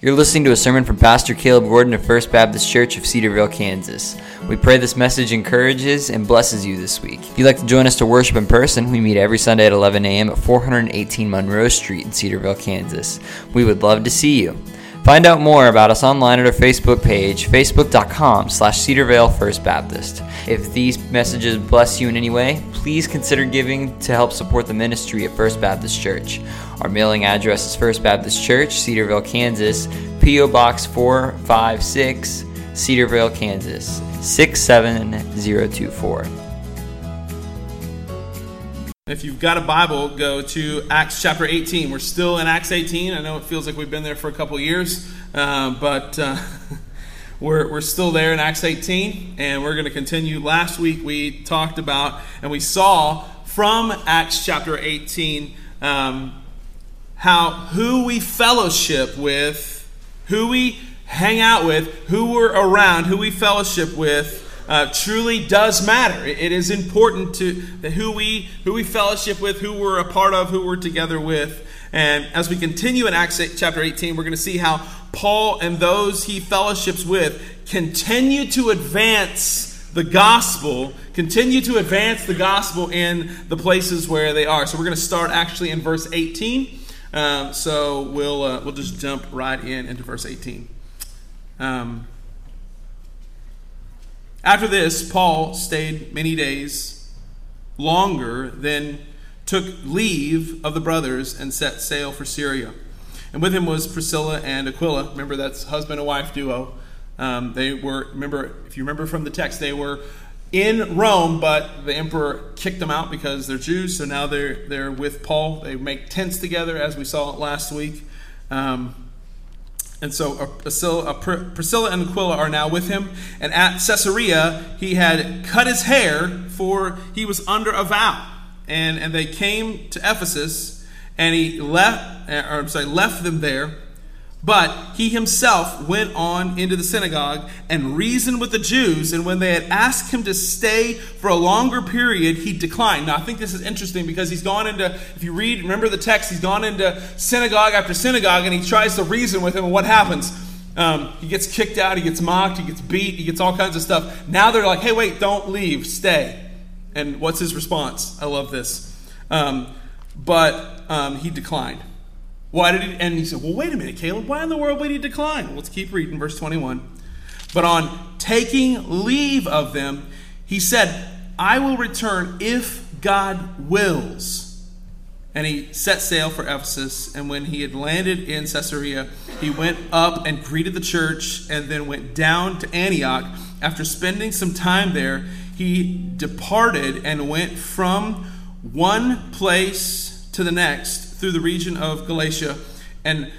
You're listening to a sermon from Pastor Caleb Gordon of First Baptist Church of Cedar Vale, Kansas. We pray this message encourages and blesses you this week. If you'd like to join us to worship in person, we meet every Sunday at 11 a.m. at 418 Monroe Street in Cedar Vale, Kansas. We would love to see you. Find out more about us online at our Facebook page, facebook.com slash Cedarvale First Baptist. If these messages bless you in any way, please consider giving to help support the ministry at First Baptist Church. Our mailing address is First Baptist Church, Cedar Vale, Kansas, P.O. Box 456, Cedar Vale, Kansas 67024. If you've got a Bible, go to Acts chapter 18. We're still in Acts 18. I know it feels like we've been there for a couple years, uh, but uh, we're, we're still there in Acts 18, and we're going to continue. Last week we talked about and we saw from Acts chapter 18 um, how who we fellowship with, who we hang out with, who we're around, who we fellowship with, uh, truly does matter. It, is important to who we who we fellowship with, who we're a part of, who we're together with. And as we continue in Acts 8, chapter 18, we're going to see how Paul and those he fellowships with continue to advance the gospel, continue to advance the gospel in the places where they are. So we're going to start actually in verse 18. Um, so we'll uh, we'll just jump right in into verse 18. Um, after this, Paul stayed many days longer, then took leave of the brothers and set sail for Syria. And with him was Priscilla and Aquila. Remember, that's husband and wife duo. Um, they were, remember, if you remember from the text, they were in Rome, but the emperor kicked them out because they're Jews. So now they're they're with Paul. They make tents together, as we saw last week. Um, and so uh, Priscilla, uh, Priscilla, and Aquila are now with him. And at Caesarea, he had cut his hair, for he was under a vow. And, and they came to Ephesus, and he left, uh, or I'm sorry, left them there but he himself went on into the synagogue and reasoned with the Jews, and when they had asked him to stay for a longer period, he declined. Now, I think this is interesting because he's gone into, if you read, remember the text, he's gone into synagogue after synagogue and he tries to reason with him, and what happens? Um, he gets kicked out, he gets mocked, he gets beat, he gets all kinds of stuff. Now they're like, hey, wait, don't leave, stay. And what's his response? I love this. Um, but um, he declined. Why did he? And he said, Well, wait a minute, Caleb. Why in the world would he decline? Let's keep reading, verse 21. But on taking leave of them, he said, I will return if God wills. And he set sail for Ephesus. And when he had landed in Caesarea, he went up and greeted the church and then went down to Antioch. After spending some time there, he departed and went from one place to the next through the region of Galatia. And,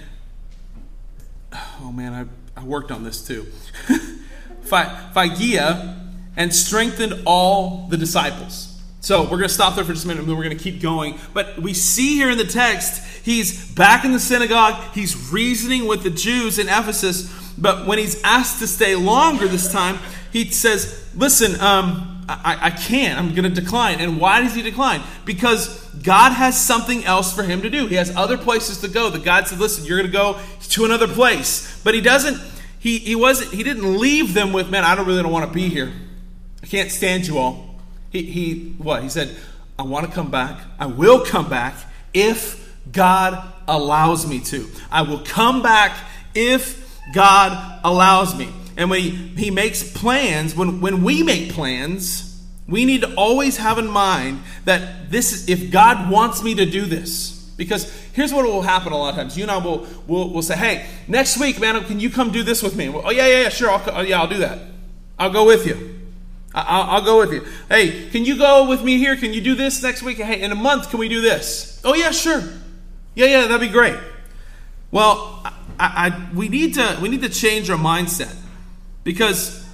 oh man, I, I worked on this too. Phrygia and strengthened all the disciples. So we're going to stop there for just a minute and then we're going to keep going. But we see here in the text, he's back in the synagogue. He's reasoning with the Jews in Ephesus. But when he's asked to stay longer this time, he says, Listen, um, I, I can't. I'm going to decline. And why does he decline? Because God has something else for him to do. He has other places to go. The God said, listen, you're going to go to another place. But he doesn't, he, he wasn't, he didn't leave them with, man, I don't really don't want to be here. I can't stand you all. He, he what? He said, I want to come back. I will come back if God allows me to. I will come back if God allows me. And when he, he makes plans, when, when we make plans, we need to always have in mind that this is, if God wants me to do this, because here's what will happen a lot of times. You and I will, will, will say, hey, next week, man, can you come do this with me? Well, oh, yeah, yeah, yeah, sure. I'll, oh, yeah, I'll do that. I'll go with you. I'll, I'll, go with you. Hey, can you go with me here? Can you do this next week? Hey, in a month, can we do this? Oh, yeah, sure. Yeah, yeah, that'd be great. Well, I, I, we, need to, we need to change our mindset. Because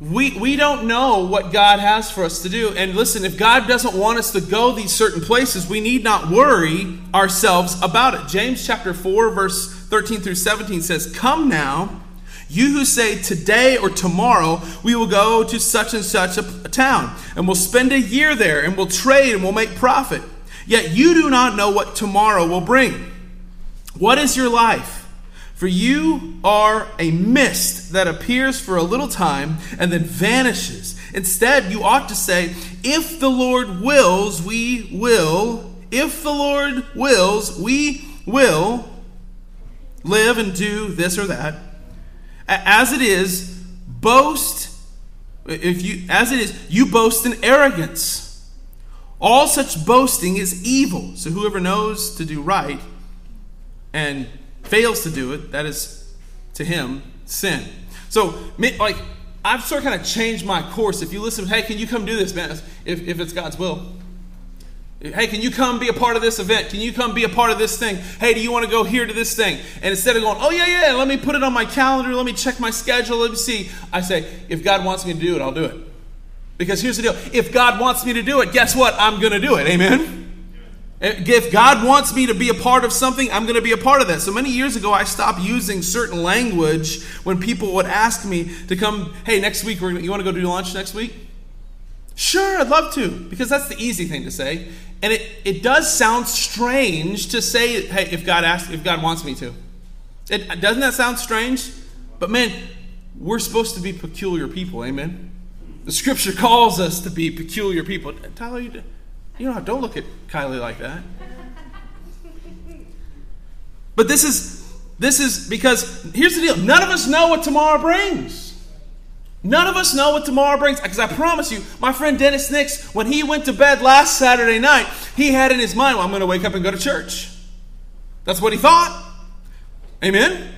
we, we don't know what God has for us to do. And listen, if God doesn't want us to go these certain places, we need not worry ourselves about it. James chapter 4, verse 13 through 17 says, Come now, you who say today or tomorrow we will go to such and such a, a town, and we'll spend a year there, and we'll trade and we'll make profit. Yet you do not know what tomorrow will bring. What is your life? For you are a mist that appears for a little time and then vanishes. Instead, you ought to say, If the Lord wills, we will. If the Lord wills, we will live and do this or that. As it is, boast if you as it is, you boast in arrogance. All such boasting is evil. So whoever knows to do right and fails to do it, that is to him sin. So like I've sort of kind of changed my course. If you listen, hey, can you come do this, man? If, if it's God's will. Hey, can you come be a part of this event? Can you come be a part of this thing? Hey, do you want to go here to this thing? And instead of going, oh, yeah, yeah, let me put it on my calendar, let me check my schedule, let me see, I say, if God wants me to do it, I'll do it. Because here's the deal if God wants me to do it, guess what? I'm going to do it. Amen? If God wants me to be a part of something, I'm going to be a part of that. So many years ago, I stopped using certain language when people would ask me to come, hey, next week, you want to go do lunch next week? Sure, I'd love to, because that's the easy thing to say. And it, it does sound strange to say, hey, if God asks, if God wants me to. It, doesn't that sound strange? But man, we're supposed to be peculiar people, amen? The scripture calls us to be peculiar people. Tyler, you, you know, don't look at Kylie like that. But this is this is because here's the deal. None of us know what tomorrow brings. None of us know what tomorrow brings. Because I promise you, my friend Dennis Nix, when he went to bed last Saturday night, he had in his mind, well, I'm going to wake up and go to church. That's what he thought. Amen?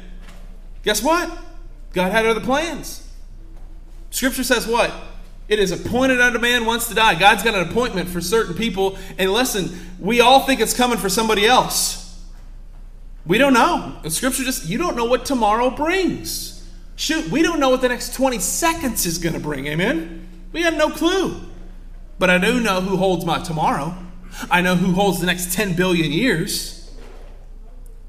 Guess what? God had other plans. Scripture says what? It is appointed unto man once to die. God's got an appointment for certain people. And listen, we all think it's coming for somebody else. We don't know. The scripture just, you don't know what tomorrow brings. Shoot, we don't know what the next 20 seconds is going to bring. Amen? We have no clue. But I do know who holds my tomorrow. I know who holds the next 10 billion years.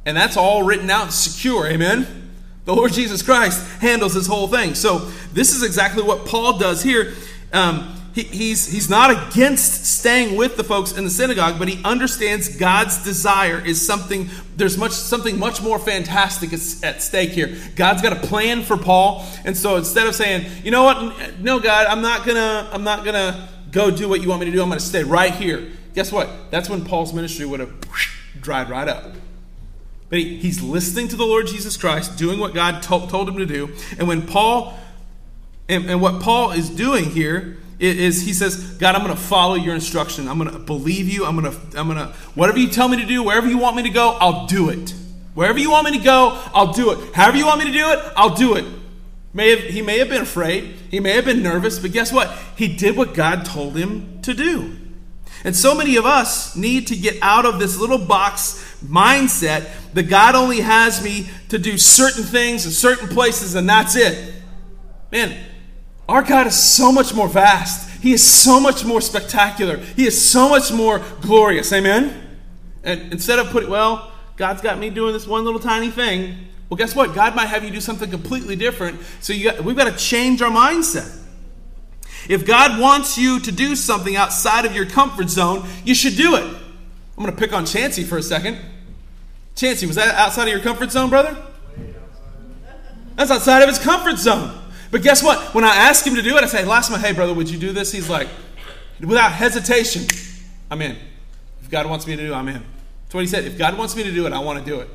And that's all written out and secure. Amen? The Lord Jesus Christ handles this whole thing. So, this is exactly what Paul does here. Um, he, he's, he's not against staying with the folks in the synagogue, but he understands God's desire is something, there's much something much more fantastic at stake here. God's got a plan for Paul. And so instead of saying, you know what, no, God, I'm not gonna, I'm not gonna go do what you want me to do, I'm gonna stay right here. Guess what? That's when Paul's ministry would have dried right up. But he, he's listening to the Lord Jesus Christ, doing what God to, told him to do. And when Paul, and, and what Paul is doing here is he says, God, I'm going to follow your instruction. I'm going to believe you. I'm going to, I'm going to, whatever you tell me to do, wherever you want me to go, I'll do it. Wherever you want me to go, I'll do it. However you want me to do it, I'll do it. May have, he may have been afraid. He may have been nervous, but guess what? He did what God told him to do. And so many of us need to get out of this little box mindset that God only has me to do certain things in certain places and that's it. Man, our God is so much more vast. He is so much more spectacular. He is so much more glorious. Amen? And instead of putting, well, God's got me doing this one little tiny thing, well, guess what? God might have you do something completely different. So got, we've got to change our mindset. If God wants you to do something outside of your comfort zone, you should do it. I'm going to pick on Chancey for a second. Chancey, was that outside of your comfort zone, brother? That's outside of his comfort zone. But guess what? When I ask him to do it, I say, last month, hey, brother, would you do this? He's like, without hesitation, I'm in. If God wants me to do it, I'm in. That's what he said. If God wants me to do it, I want to do it.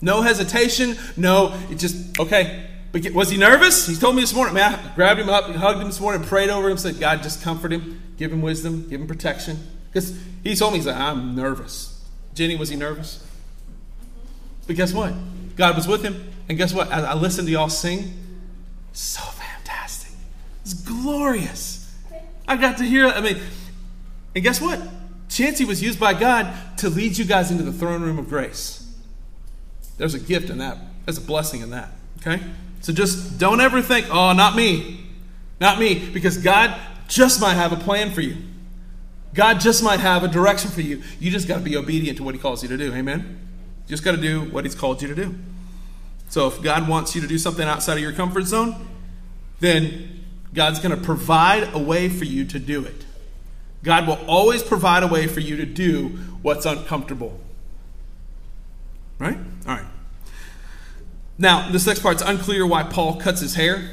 No hesitation, no, it just, okay. But was he nervous? He told me this morning, man, I grabbed him up, hugged him this morning, prayed over him, said, God, just comfort him, give him wisdom, give him protection. Because he told me, he's like, I'm nervous. Jenny, was he nervous? But guess what? God was with him. And guess what? As I listened to y'all sing, so fantastic. It's glorious. I got to hear, I mean, and guess what? Chancey was used by God to lead you guys into the throne room of grace. There's a gift in that. There's a blessing in that. Okay? So just don't ever think, oh, not me. Not me. Because God just might have a plan for you. God just might have a direction for you. You just got to be obedient to what He calls you to do. Amen? You just got to do what He's called you to do. So if God wants you to do something outside of your comfort zone, then God's going to provide a way for you to do it. God will always provide a way for you to do what's uncomfortable. Right? All right. Now, this next part's unclear why Paul cuts his hair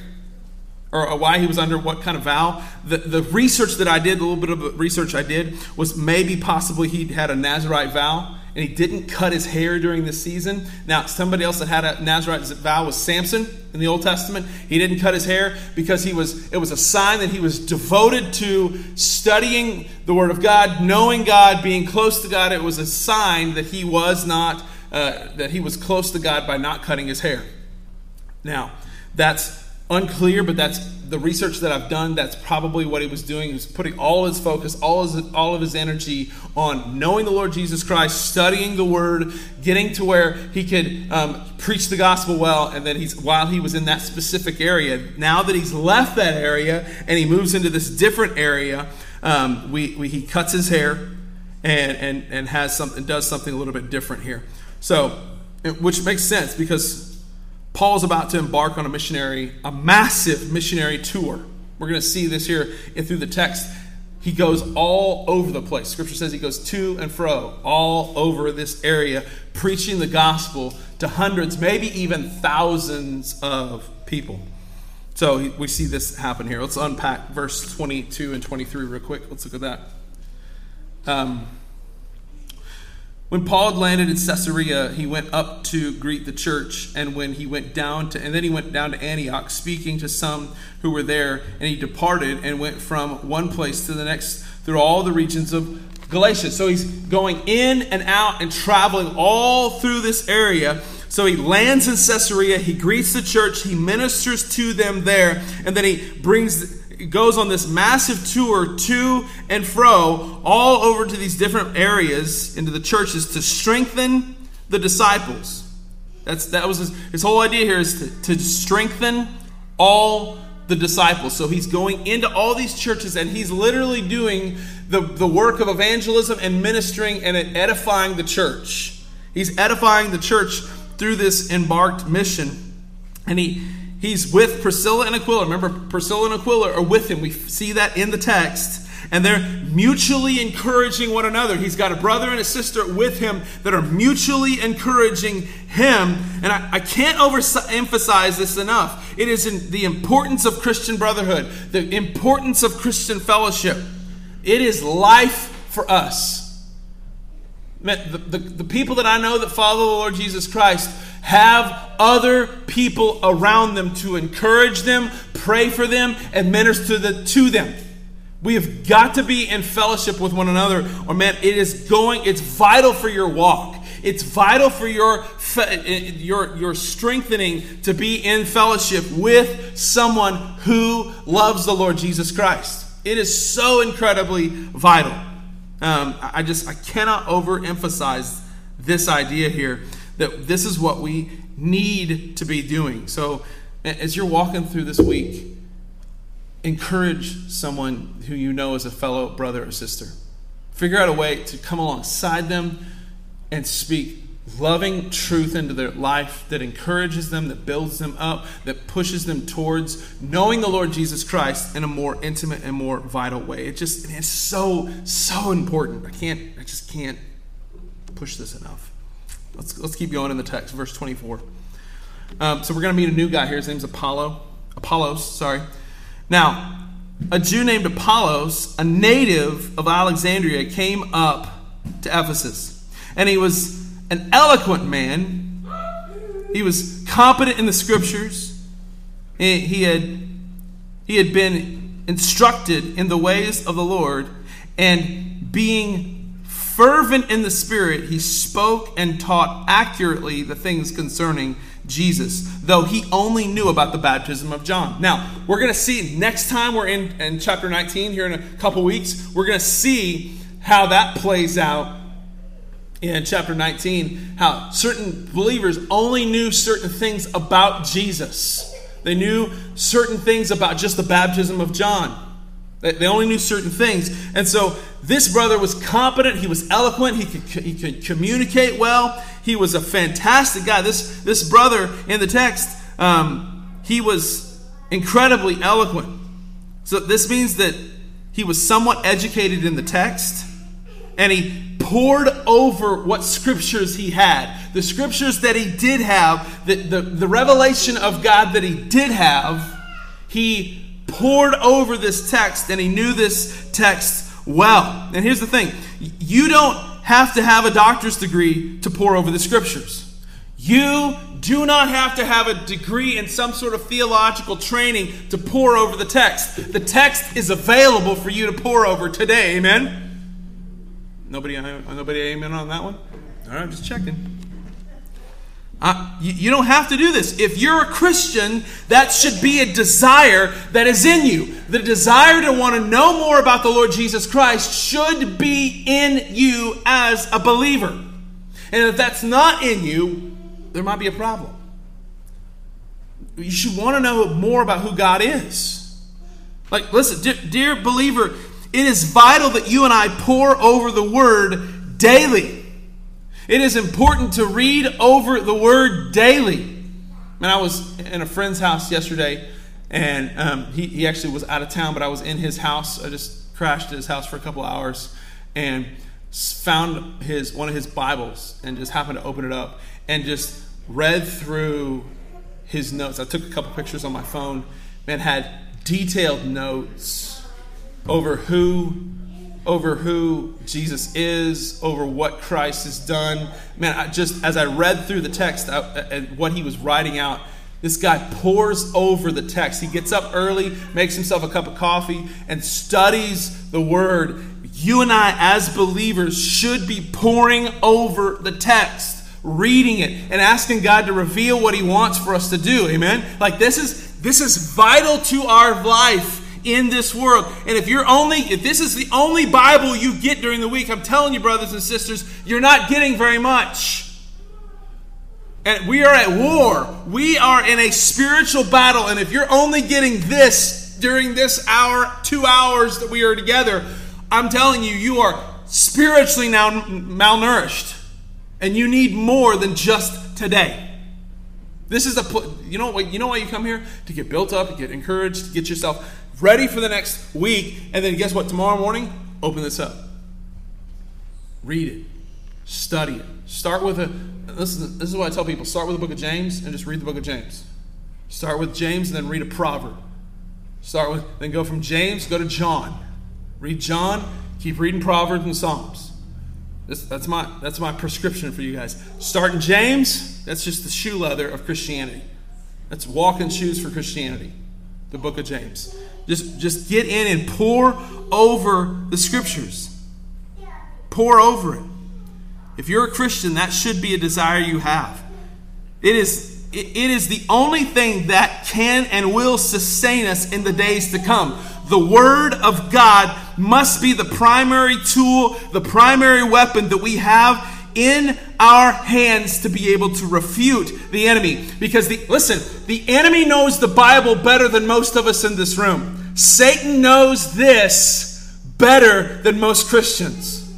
or why he was under what kind of vow. The, the research that I did, a little bit of research I did, was maybe possibly he had a Nazarite vow and he didn't cut his hair during the season. Now, somebody else that had a Nazarite vow was Samson in the Old Testament. He didn't cut his hair because he was it was a sign that he was devoted to studying the Word of God, knowing God, being close to God. It was a sign that he was not uh, that he was close to God by not cutting his hair. Now, that's unclear, but that's the research that I've done. That's probably what he was doing. He was putting all his focus, all his, all of his energy on knowing the Lord Jesus Christ, studying the Word, getting to where he could um, preach the gospel well. And then he's while he was in that specific area, now that he's left that area and he moves into this different area, um, we, we, he cuts his hair and and and has something does something a little bit different here. So, which makes sense because Paul's about to embark on a missionary, a massive missionary tour. We're going to see this here through the text. He goes all over the place. Scripture says he goes to and fro all over this area, preaching the gospel to hundreds, maybe even thousands of people. So we see this happen here. Let's unpack verse 22 and 23 real quick. Let's look at that. Um, when Paul had landed in Caesarea, he went up to greet the church, and when he went down to, and then he went down to Antioch, speaking to some who were there, and he departed and went from one place to the next through all the regions of Galatia. So he's going in and out and traveling all through this area. So he lands in Caesarea, he greets the church, he ministers to them there, and then he brings goes on this massive tour to and fro all over to these different areas into the churches to strengthen the disciples. That's that was his, his whole idea here is to, to strengthen all the disciples. So he's going into all these churches and he's literally doing the, the work of evangelism and ministering and edifying the church. He's edifying the church through this embarked mission. And he He's with Priscilla and Aquila. Remember, Priscilla and Aquila are with him. We see that in the text. And they're mutually encouraging one another. He's got a brother and a sister with him that are mutually encouraging him. And I, I can't overemphasize this enough. It is the importance of Christian brotherhood, the importance of Christian fellowship. It is life for us. The, the, the people that I know that follow the Lord Jesus Christ have other people around them to encourage them, pray for them, and minister the, to them. We have got to be in fellowship with one another, or man, it is going, it's vital for your walk. It's vital for your, your, your strengthening to be in fellowship with someone who loves the Lord Jesus Christ. It is so incredibly vital. Um, I just I cannot overemphasize this idea here that this is what we need to be doing. So, as you're walking through this week, encourage someone who you know is a fellow brother or sister. Figure out a way to come alongside them and speak loving truth into their life that encourages them, that builds them up, that pushes them towards knowing the Lord Jesus Christ in a more intimate and more vital way. It just it's so so important. I can't I just can't push this enough. Let's, let's keep going in the text, verse 24. Um, so we're going to meet a new guy here. His name's Apollo. Apollos, sorry. Now, a Jew named Apollos, a native of Alexandria, came up to Ephesus. And he was an eloquent man. He was competent in the scriptures. He, he, had, he had been instructed in the ways of the Lord. And being fervent in the Spirit, he spoke and taught accurately the things concerning Jesus, though he only knew about the baptism of John. Now, we're going to see next time we're in, in chapter 19, here in a couple weeks, we're going to see how that plays out in chapter 19, how certain believers only knew certain things about Jesus. They knew certain things about just the baptism of John. They only knew certain things. And so this brother was competent. He was eloquent. He could, he could communicate well. He was a fantastic guy. This, this brother in the text, um, he was incredibly eloquent. So this means that he was somewhat educated in the text. And he pored over what scriptures he had, the scriptures that he did have, the, the, the revelation of God that he did have. He pored over this text and he knew this text well. And here's the thing you don't have to have a doctor's degree to pore over the scriptures. You do not have to have a degree in some sort of theological training to pore over the text. The text is available for you to pore over today. Amen? Nobody, uh, nobody amen on that one? All right, I'm just checking. You, you don't have to do this. If you're a Christian, that should be a desire that is in you. The desire to want to know more about the Lord Jesus Christ should be in you as a believer. And if that's not in you, there might be a problem. You should want to know more about who God is. Like, listen, dear, dear believer, it is vital that you and I pour over the Word daily. It is important to read over the Word daily. Man, I was in a friend's house yesterday, and um, he, he actually was out of town, but I was in his house. I just crashed at his house for a couple hours and found his one of his Bibles and just happened to open it up and just read through his notes. I took a couple pictures on my phone. Man, had detailed notes over who over who Jesus is, over what Christ has done. Man, I just as I read through the text uh, and what he was writing out, this guy pores over the text. He gets up early, makes himself a cup of coffee, and studies the word. You and I, as believers, should be poring over the text, reading it, and asking God to reveal what He wants for us to do. Amen. Like this is this is vital to our life in this world. And if you're only, if this is the only Bible you get during the week, I'm telling you, brothers and sisters, you're not getting very much. And we are at war. We are in a spiritual battle. And if you're only getting this during this hour, two hours that we are together, I'm telling you, you are spiritually now malnourished. And you need more than just today. This is a you know you know why you come here to get built up, to get encouraged, to get yourself ready for the next week, and then guess what? Tomorrow morning, open this up. Read it. Study it. Start with a this is, this is what I tell people start with the book of James and just read the book of James. Start with James and then read a proverb. Start with, then go from James, go to John. Read John, keep reading Proverbs and Psalms. This, that's, my, that's my prescription for you guys. Start in James, that's just the shoe leather of Christianity. That's walking shoes for Christianity, the book of James. Just, just get in and pour over the scriptures. Pour over it. If you're a Christian, that should be a desire you have. It is, it is the only thing that can and will sustain us in the days to come. The Word of God must be the primary tool, the primary weapon that we have in our hands to be able to refute the enemy. Because the listen, the enemy knows the Bible better than most of us in this room. Satan knows this better than most Christians.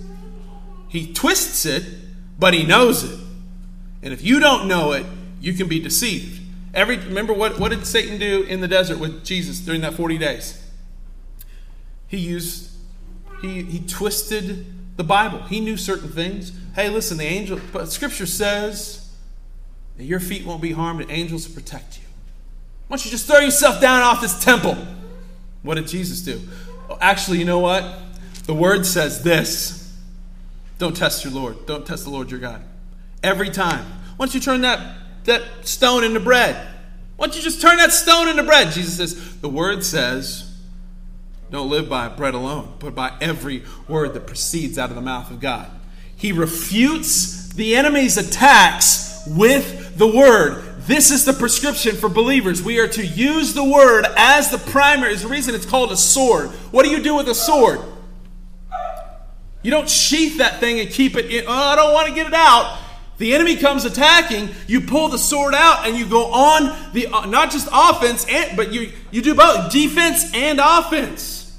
He twists it, but he knows it. And if you don't know it, you can be deceived. Every remember what, what did Satan do in the desert with Jesus during that 40 days? He used he he twisted the Bible. He knew certain things. Hey, listen, the angel but scripture says that your feet won't be harmed and angels will protect you. Why don't you just throw yourself down off this temple? What did Jesus do? Actually, you know what? The word says this. Don't test your Lord. Don't test the Lord your God. Every time. Why don't you turn that, that stone into bread? Why don't you just turn that stone into bread? Jesus says, the word says, don't live by bread alone, but by every word that proceeds out of the mouth of God. He refutes the enemy's attacks with the word. This is the prescription for believers. We are to use the word as the primary. Is the reason it's called a sword. What do you do with a sword? You don't sheath that thing and keep it in. Oh, I don't want to get it out. The enemy comes attacking, you pull the sword out and you go on the uh, not just offense, and, but you you do both defense and offense.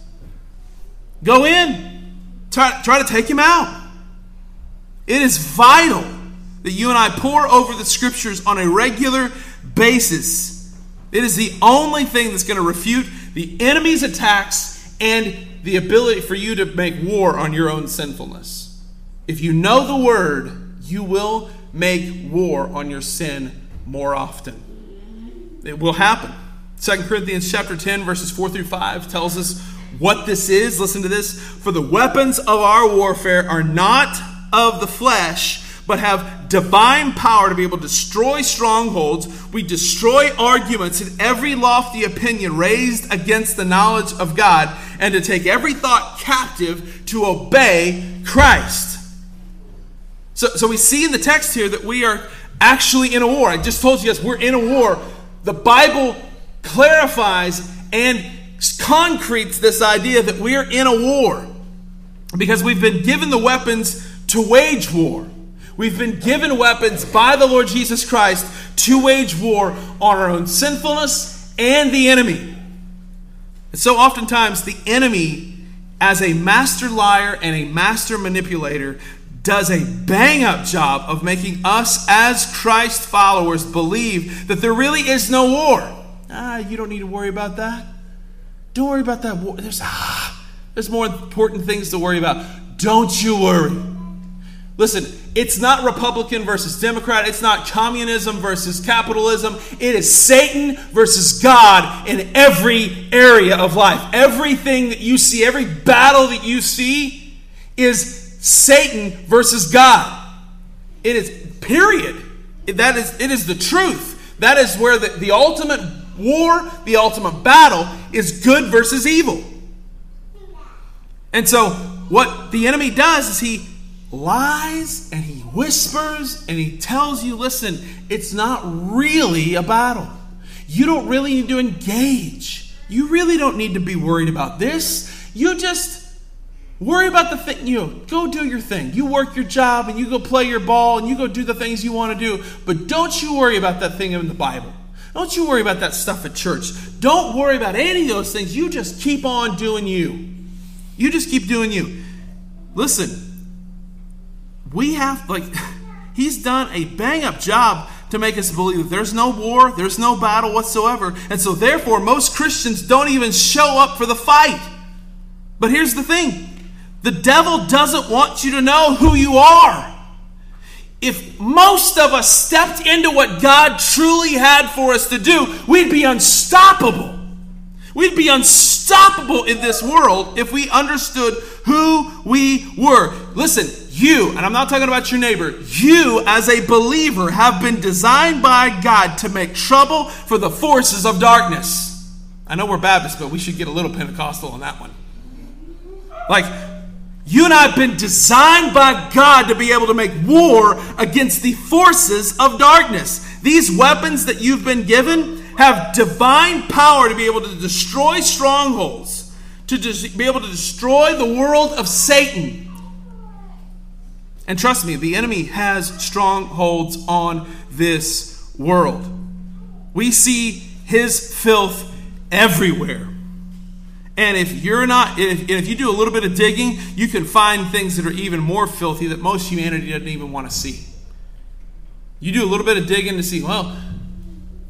Go in, try, try to take him out. It is vital that you and I pour over the scriptures on a regular basis. It is the only thing that's going to refute the enemy's attacks and the ability for you to make war on your own sinfulness. if you know the word, you will make war on your sin more often. It will happen. 2 Corinthians chapter 10 verses 4 through 5 tells us what this is. Listen to this. For the weapons of our warfare are not of the flesh, but have divine power to be able to destroy strongholds. We destroy arguments and every lofty opinion raised against the knowledge of God, and to take every thought captive to obey Christ. So, so we see in the text here that we are actually in a war. I just told you guys we're in a war. The Bible clarifies and concretes this idea that we are in a war because we've been given the weapons to wage war. We've been given weapons by the Lord Jesus Christ to wage war on our own sinfulness and the enemy. And so oftentimes, the enemy, as a master liar and a master manipulator, does a bang up job of making us as Christ followers believe that there really is no war. Ah, you don't need to worry about that. Don't worry about that war. There's, ah, there's more important things to worry about. Don't you worry. Listen, it's not Republican versus Democrat. It's not communism versus capitalism. It is Satan versus God in every area of life. Everything that you see, every battle that you see is Satan versus God. It is, period. That is, it is the truth. That is where the, the ultimate war, the ultimate battle, is good versus evil. And so, what the enemy does is he lies and he whispers and he tells you listen, it's not really a battle. You don't really need to engage. You really don't need to be worried about this. You just worry about the thing. You know, go do your thing. You work your job and you go play your ball and you go do the things you want to do. But don't you worry about that thing in the Bible. Don't you worry about that stuff at church. Don't worry about any of those things. You just keep on doing you. You just keep doing you. Listen, we have, like, he's done a bang up job to make us believe that there's no war, there's no battle whatsoever. And so, therefore, most Christians don't even show up for the fight. But here's the thing the devil doesn't want you to know who you are. If most of us stepped into what God truly had for us to do, we'd be unstoppable. We'd be unstoppable in this world if we understood who we were. Listen, you, and I'm not talking about your neighbor, you as a believer have been designed by God to make trouble for the forces of darkness. I know we're Baptists, but we should get a little Pentecostal on that one. Like, you and I have been designed by God to be able to make war against the forces of darkness. These weapons that you've been given have divine power to be able to destroy strongholds, to be able to destroy the world of Satan. And trust me, the enemy has strongholds on this world. We see his filth everywhere. And if you're not, if, if you do a little bit of digging, you can find things that are even more filthy that most humanity doesn't even want to see. You do a little bit of digging to see, well,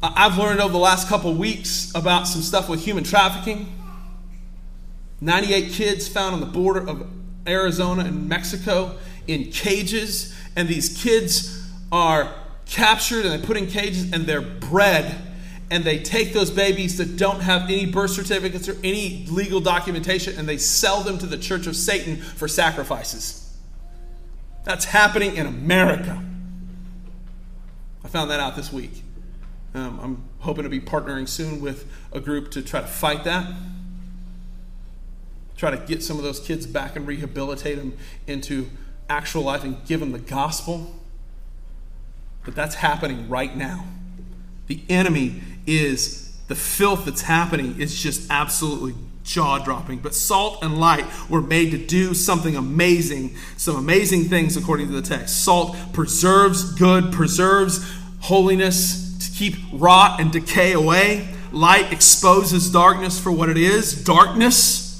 I've learned over the last couple weeks about some stuff with human trafficking. 98 kids found on the border of Arizona and Mexico in cages, and these kids are captured and they put in cages and they're bred. And they take those babies that don't have any birth certificates or any legal documentation and they sell them to the Church of Satan for sacrifices. That's happening in America. I found that out this week. Um, I'm hoping to be partnering soon with a group to try to fight that. Try to get some of those kids back and rehabilitate them into actual life and give them the gospel. But that's happening right now. The enemy is the filth that's happening is just absolutely jaw dropping. But salt and light were made to do something amazing, some amazing things according to the text. Salt preserves good, preserves holiness, to keep rot and decay away. Light exposes darkness for what it is darkness.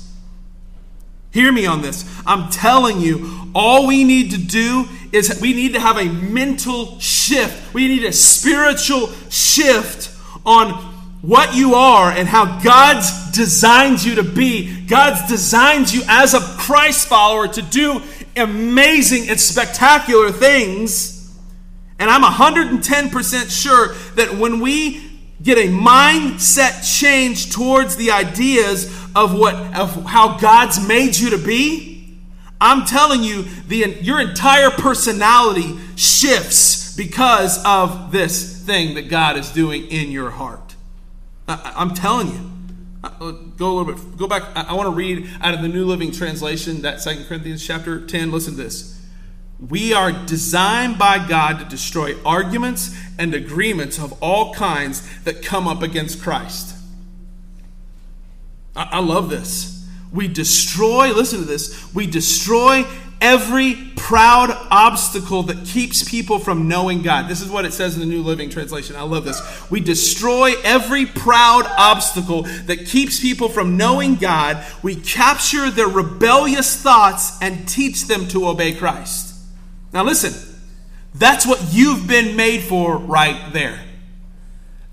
Hear me on this. I'm telling you, all we need to do is we need to have a mental shift. We need a spiritual shift on what you are and how God's designed you to be. God's designed you as a Christ follower to do amazing and spectacular things. And I'm 110% sure that when we get a mindset change towards the ideas of what of how God's made you to be, I'm telling you, the your entire personality shifts because of this thing that God is doing in your heart. I, am telling you. Uh, go a little bit. Go back. I, I want to read out of the New Living Translation that Second Corinthians chapter 10. Listen to this. We are designed by God to destroy arguments and agreements of all kinds that come up against Christ. I, I love this. We destroy, listen to this, we destroy every proud obstacle that keeps people from knowing God. This is what it says in the New Living Translation. I love this. We destroy every proud obstacle that keeps people from knowing God. We capture their rebellious thoughts and teach them to obey Christ. Now, listen, that's what you've been made for right there.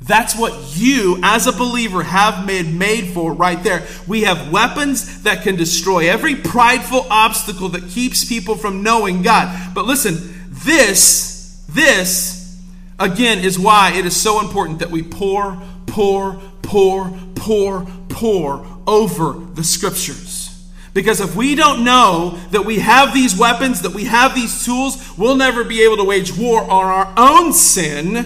That's what you, as a believer, have been made for right there. We have weapons that can destroy every prideful obstacle that keeps people from knowing God. But listen, this, this, again, is why it is so important that we pour, pour, pour, pour, pour over the scriptures. Because if we don't know that we have these weapons, that we have these tools, we'll never be able to wage war on our own sin,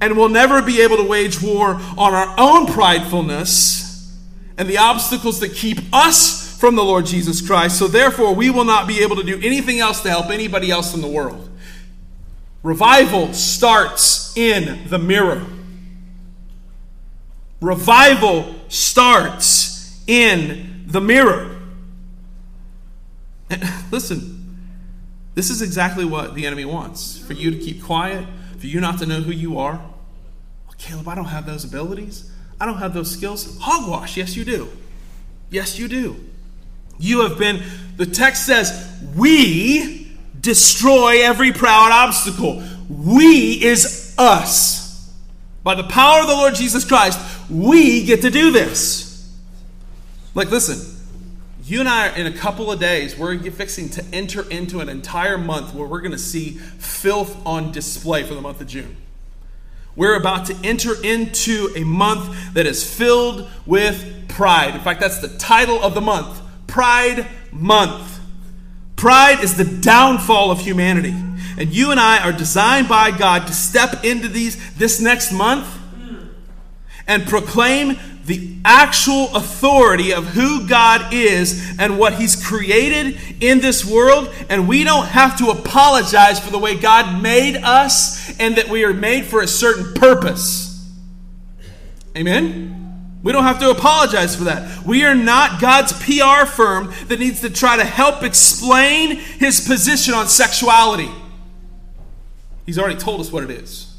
and we'll never be able to wage war on our own pridefulness and the obstacles that keep us from the Lord Jesus Christ. So therefore, we will not be able to do anything else to help anybody else in the world. Revival starts in the mirror. Revival starts in the mirror. Listen, this is exactly what the enemy wants for you to keep quiet, for you not to know who you are. Well, Caleb, I don't have those abilities. I don't have those skills. Hogwash, yes, you do. Yes, you do. You have been, the text says, we destroy every proud obstacle. We is us. By the power of the Lord Jesus Christ, we get to do this. Like, listen, you and I, in a couple of days, we're fixing to enter into an entire month where we're going to see filth on display for the month of June. We're about to enter into a month that is filled with pride. In fact, that's the title of the month Pride Month. Pride is the downfall of humanity. And you and I are designed by God to step into these this next month and proclaim the actual authority of who God is and what He's created in this world, and we don't have to apologize for the way God made us and that we are made for a certain purpose. Amen? We don't have to apologize for that. We are not God's PR firm that needs to try to help explain His position on sexuality. He's already told us what it is.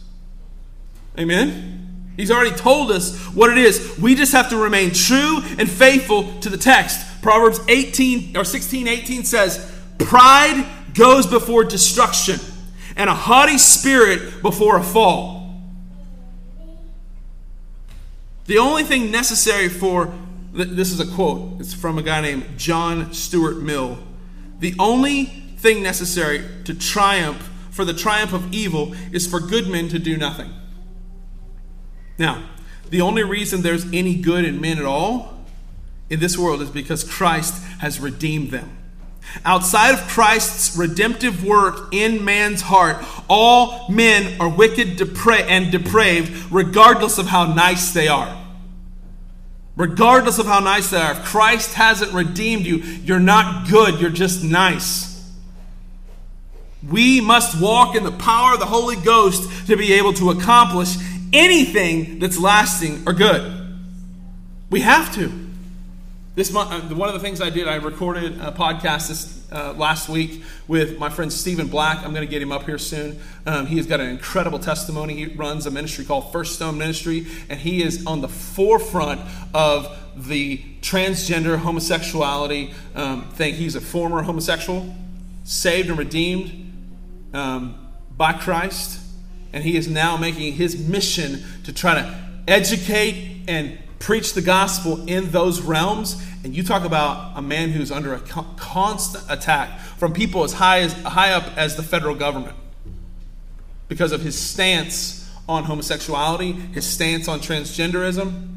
Amen? He's already told us what it is. We just have to remain true and faithful to the text. Proverbs 18 or 16, 18 says, Pride goes before destruction, and a haughty spirit before a fall. The only thing necessary for this is a quote, it's from a guy named John Stuart Mill. The only thing necessary to triumph for the triumph of evil is for good men to do nothing. Now, the only reason there's any good in men at all in this world is because Christ has redeemed them. Outside of Christ's redemptive work in man's heart, all men are wicked depra- and depraved, regardless of how nice they are. Regardless of how nice they are, if Christ hasn't redeemed you, you're not good, you're just nice. We must walk in the power of the Holy Ghost to be able to accomplish anything that's lasting or good. We have to. This month, uh, one of the things I did, I recorded a podcast this uh, last week with my friend Stephen Black. I'm going to get him up here soon. Um, he has got an incredible testimony. He runs a ministry called First Stone Ministry, and he is on the forefront of the transgender homosexuality um, thing. He's a former homosexual, saved and redeemed um, by Christ and he is now making his mission to try to educate and preach the gospel in those realms, and you talk about a man who's under a constant attack from people as high as high up as the federal government because of his stance on homosexuality, his stance on transgenderism.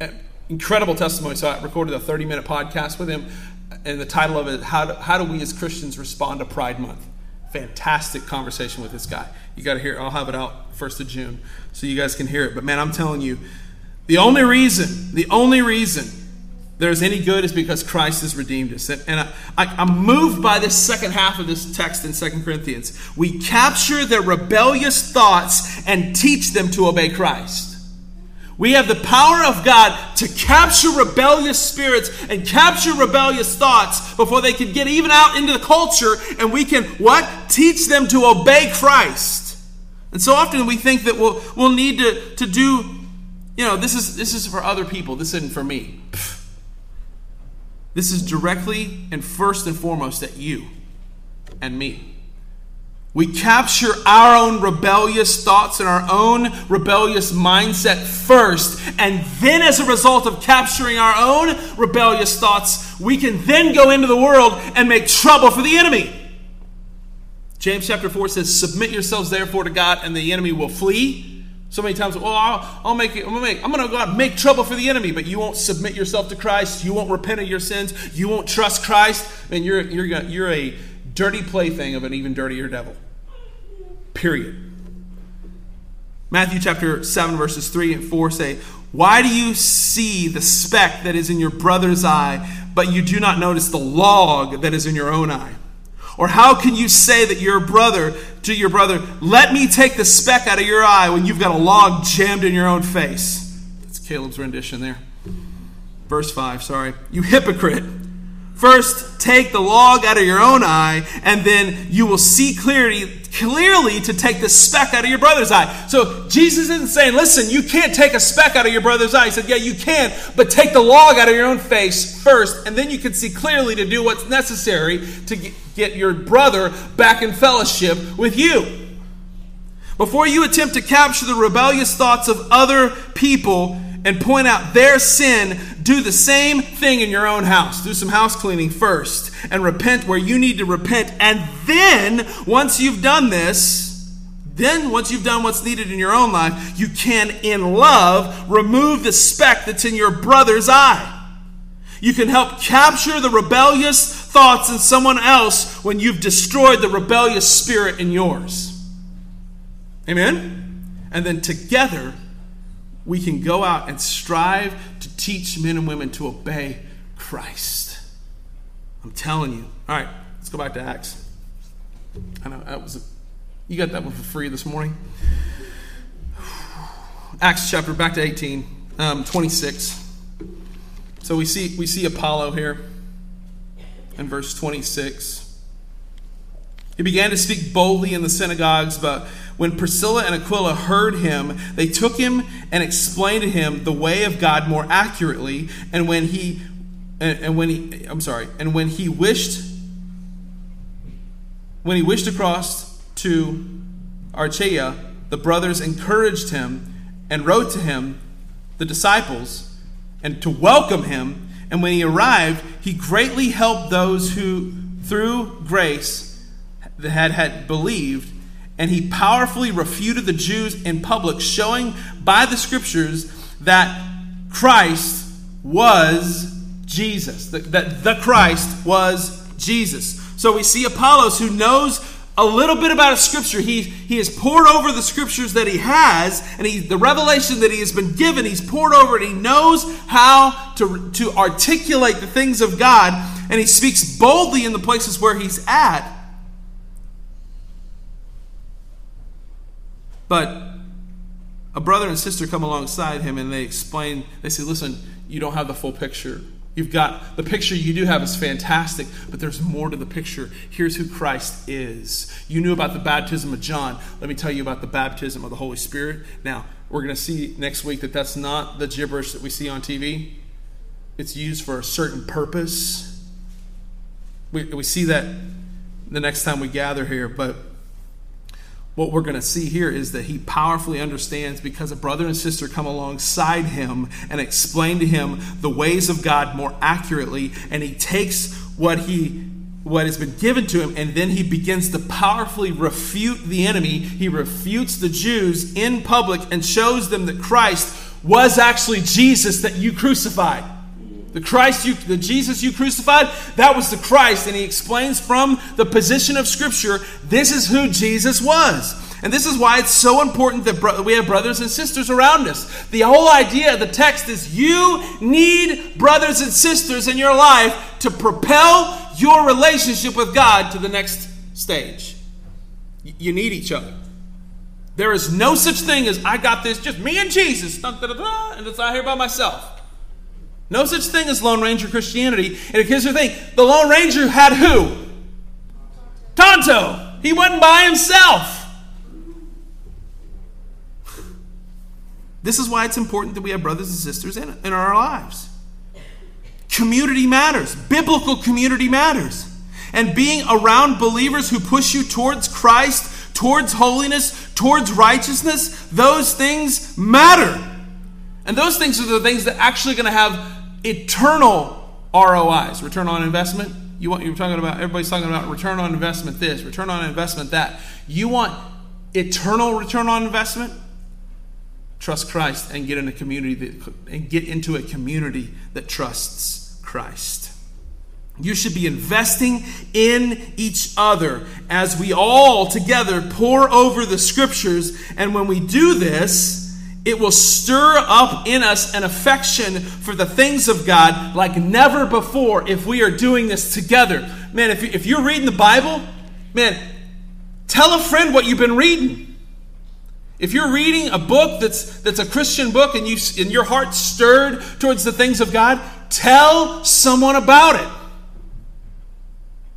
Eh, incredible testimony. So I recorded a 30 minute podcast with him, and the title of it, How do, How do We as Christians Respond to Pride Month? Fantastic conversation with this guy. You got to hear it. I'll have it out 1st of June so you guys can hear it. But man, I'm telling you, the only reason, the only reason there's any good is because Christ has redeemed us. And, and I, am moved by this second half of this text in Second Corinthians. We capture their rebellious thoughts and teach them to obey Christ. We have the power of God to capture rebellious spirits and capture rebellious thoughts before they can get even out into the culture, and we can what? Teach them to obey Christ. And so often we think that we'll, we'll need to, to do, you know, this is, this is for other people, this isn't for me. This is directly and first and foremost at you and me. We capture our own rebellious thoughts and our own rebellious mindset first, and then, as a result of capturing our own rebellious thoughts, we can then go into the world and make trouble for the enemy. James chapter 4 says, Submit yourselves therefore to God, and the enemy will flee. So many times, well, I'll, I'll make it, I'm gonna make, I'm gonna go out and make trouble for the enemy, but you won't submit yourself to Christ, you won't repent of your sins, you won't trust Christ, and you're you're you're a dirty plaything of an even dirtier devil. Period. Matthew chapter 7, verses 3 and 4 say, Why do you see the speck that is in your brother's eye, but you do not notice the log that is in your own eye? Or how can you say that your brother to your brother, Let me take the speck out of your eye when you've got a log jammed in your own face? That's Caleb's rendition there. Verse 5, sorry. You hypocrite. First, take the log out of your own eye, and then you will see clearly, clearly to take the speck out of your brother's eye. So Jesus isn't saying, listen, you can't take a speck out of your brother's eye. He said, yeah, you can, but take the log out of your own face first, and then you can see clearly to do what's necessary to get your brother back in fellowship with you. Before you attempt to capture the rebellious thoughts of other people, and point out their sin, do the same thing in your own house. Do some house cleaning first and repent where you need to repent. And then, once you've done this, then once you've done what's needed in your own life, you can, in love, remove the speck that's in your brother's eye. You can help capture the rebellious thoughts in someone else when you've destroyed the rebellious spirit in yours. Amen? And then together, we can go out and strive to teach men and women to obey Christ. I'm telling you. All right, let's go back to Acts. I know that was a, you got that one for free this morning. Acts chapter back to 18, um, 26. So we see we see Apollo here in verse 26. He began to speak boldly in the synagogues, but when Priscilla and Aquila heard him, they took him and explained to him the way of God more accurately. And when he, and when he, I'm sorry, and when he wished, when he wished to cross to Achaia, the brothers encouraged him and wrote to him, the disciples, and to welcome him. And when he arrived, he greatly helped those who, through grace, had, had believed, and he powerfully refuted the Jews in public, showing by the scriptures that Christ was Jesus, that, the Christ was Jesus. So we see Apollos who knows a little bit about a scripture. He, he has poured over the scriptures that he has, and he, the revelation that he has been given, he's poured over it. He knows how to, to articulate the things of God, and he speaks boldly in the places where he's at. But a brother and sister come alongside him and they explain, they say, listen, you don't have the full picture. You've got the picture you do have is fantastic, but there's more to the picture. Here's who Christ is. You knew about the baptism of John. Let me tell you about the baptism of the Holy Spirit. Now, we're going to see next week that that's not the gibberish that we see on TV. It's used for a certain purpose. We, we see that the next time we gather here, but what we're going to see here is that he powerfully understands because a brother and sister come alongside him and explain to him the ways of God more accurately, and he takes what he what has been given to him, and then he begins to powerfully refute the enemy. He refutes the Jews in public and shows them that Christ was actually Jesus that you crucified. The Christ you, the Jesus you crucified, that was the Christ. And he explains from the position of Scripture, this is who Jesus was. And this is why it's so important that bro- we have brothers and sisters around us. The whole idea of the text is you need brothers and sisters in your life to propel your relationship with God to the next stage. You need each other. There is no such thing as I got this, just me and Jesus, and it's out here by myself. No such thing as Lone Ranger Christianity. And here's the thing the Lone Ranger had who? Tonto. He wasn't by himself. This is why it's important that we have brothers and sisters in, in our lives. Community matters, biblical community matters. And being around believers who push you towards Christ, towards holiness, towards righteousness, those things matter. And those things are the things that actually going to have eternal ROIs, return on investment. You want you're talking about everybody's talking about return on investment this, return on investment that. You want eternal return on investment? Trust Christ and get in a community that, and get into a community that trusts Christ. You should be investing in each other as we all together pour over the scriptures. And when we do this, it will stir up in us an affection for the things of God like never before if we are doing this together. Man, if, if you're reading the Bible, man, tell a friend what you've been reading. If you're reading a book that's, that's a Christian book and, you, and your heart stirred towards the things of God, tell someone about it.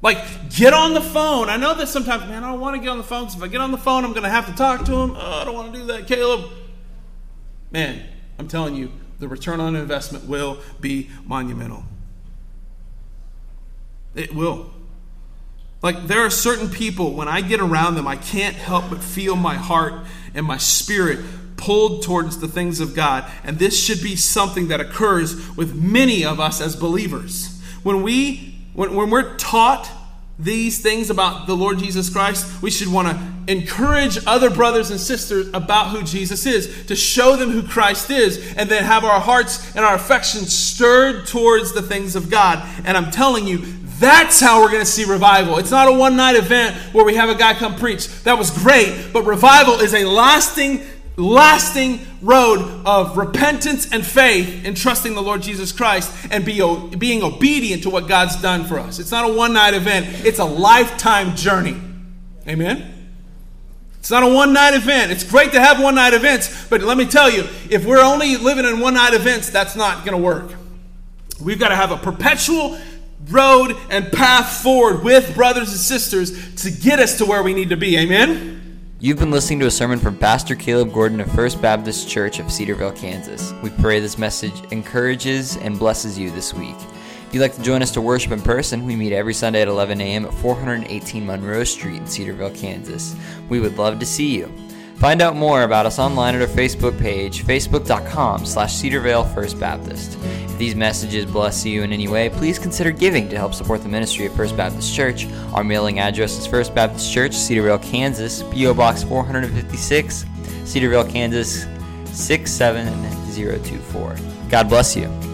Like, get on the phone. I know that sometimes, man, I don't want to get on the phone because if I get on the phone, I'm going to have to talk to him. Oh, I don't want to do that, Caleb. Man, I'm telling you, the return on investment will be monumental. It will. Like, there are certain people, when I get around them, I can't help but feel my heart and my spirit pulled towards the things of God. And this should be something that occurs with many of us as believers. When we when, when we're taught these things about the Lord Jesus Christ, we should want to encourage other brothers and sisters about who Jesus is, to show them who Christ is, and then have our hearts and our affections stirred towards the things of God. And I'm telling you, that's how we're going to see revival. It's not a one night event where we have a guy come preach. That was great, but revival is a lasting lasting road of repentance and faith in trusting the Lord Jesus Christ and be, being obedient to what God's done for us. It's not a one night event, it's a lifetime journey. Amen? It's not a one night event. It's great to have one night events, but let me tell you, if we're only living in one night events, that's not going to work. We've got to have a perpetual road and path forward with brothers and sisters to get us to where we need to be. Amen? You've been listening to a sermon from Pastor Caleb Gordon of First Baptist Church of Cedar Vale, Kansas. We pray this message encourages and blesses you this week. If you'd like to join us to worship in person, we meet every Sunday at 11 a.m. at 418 Monroe Street in Cedar Vale, Kansas. We would love to see you. Find out more about us online at our Facebook page, facebook.com slash Cedarvale First Baptist. If these messages bless you in any way, please consider giving to help support the ministry of First Baptist Church. Our mailing address is First Baptist Church, Cedar Vale, Kansas, P.O. Box 456, Cedar Vale, Kansas 67024. God bless you.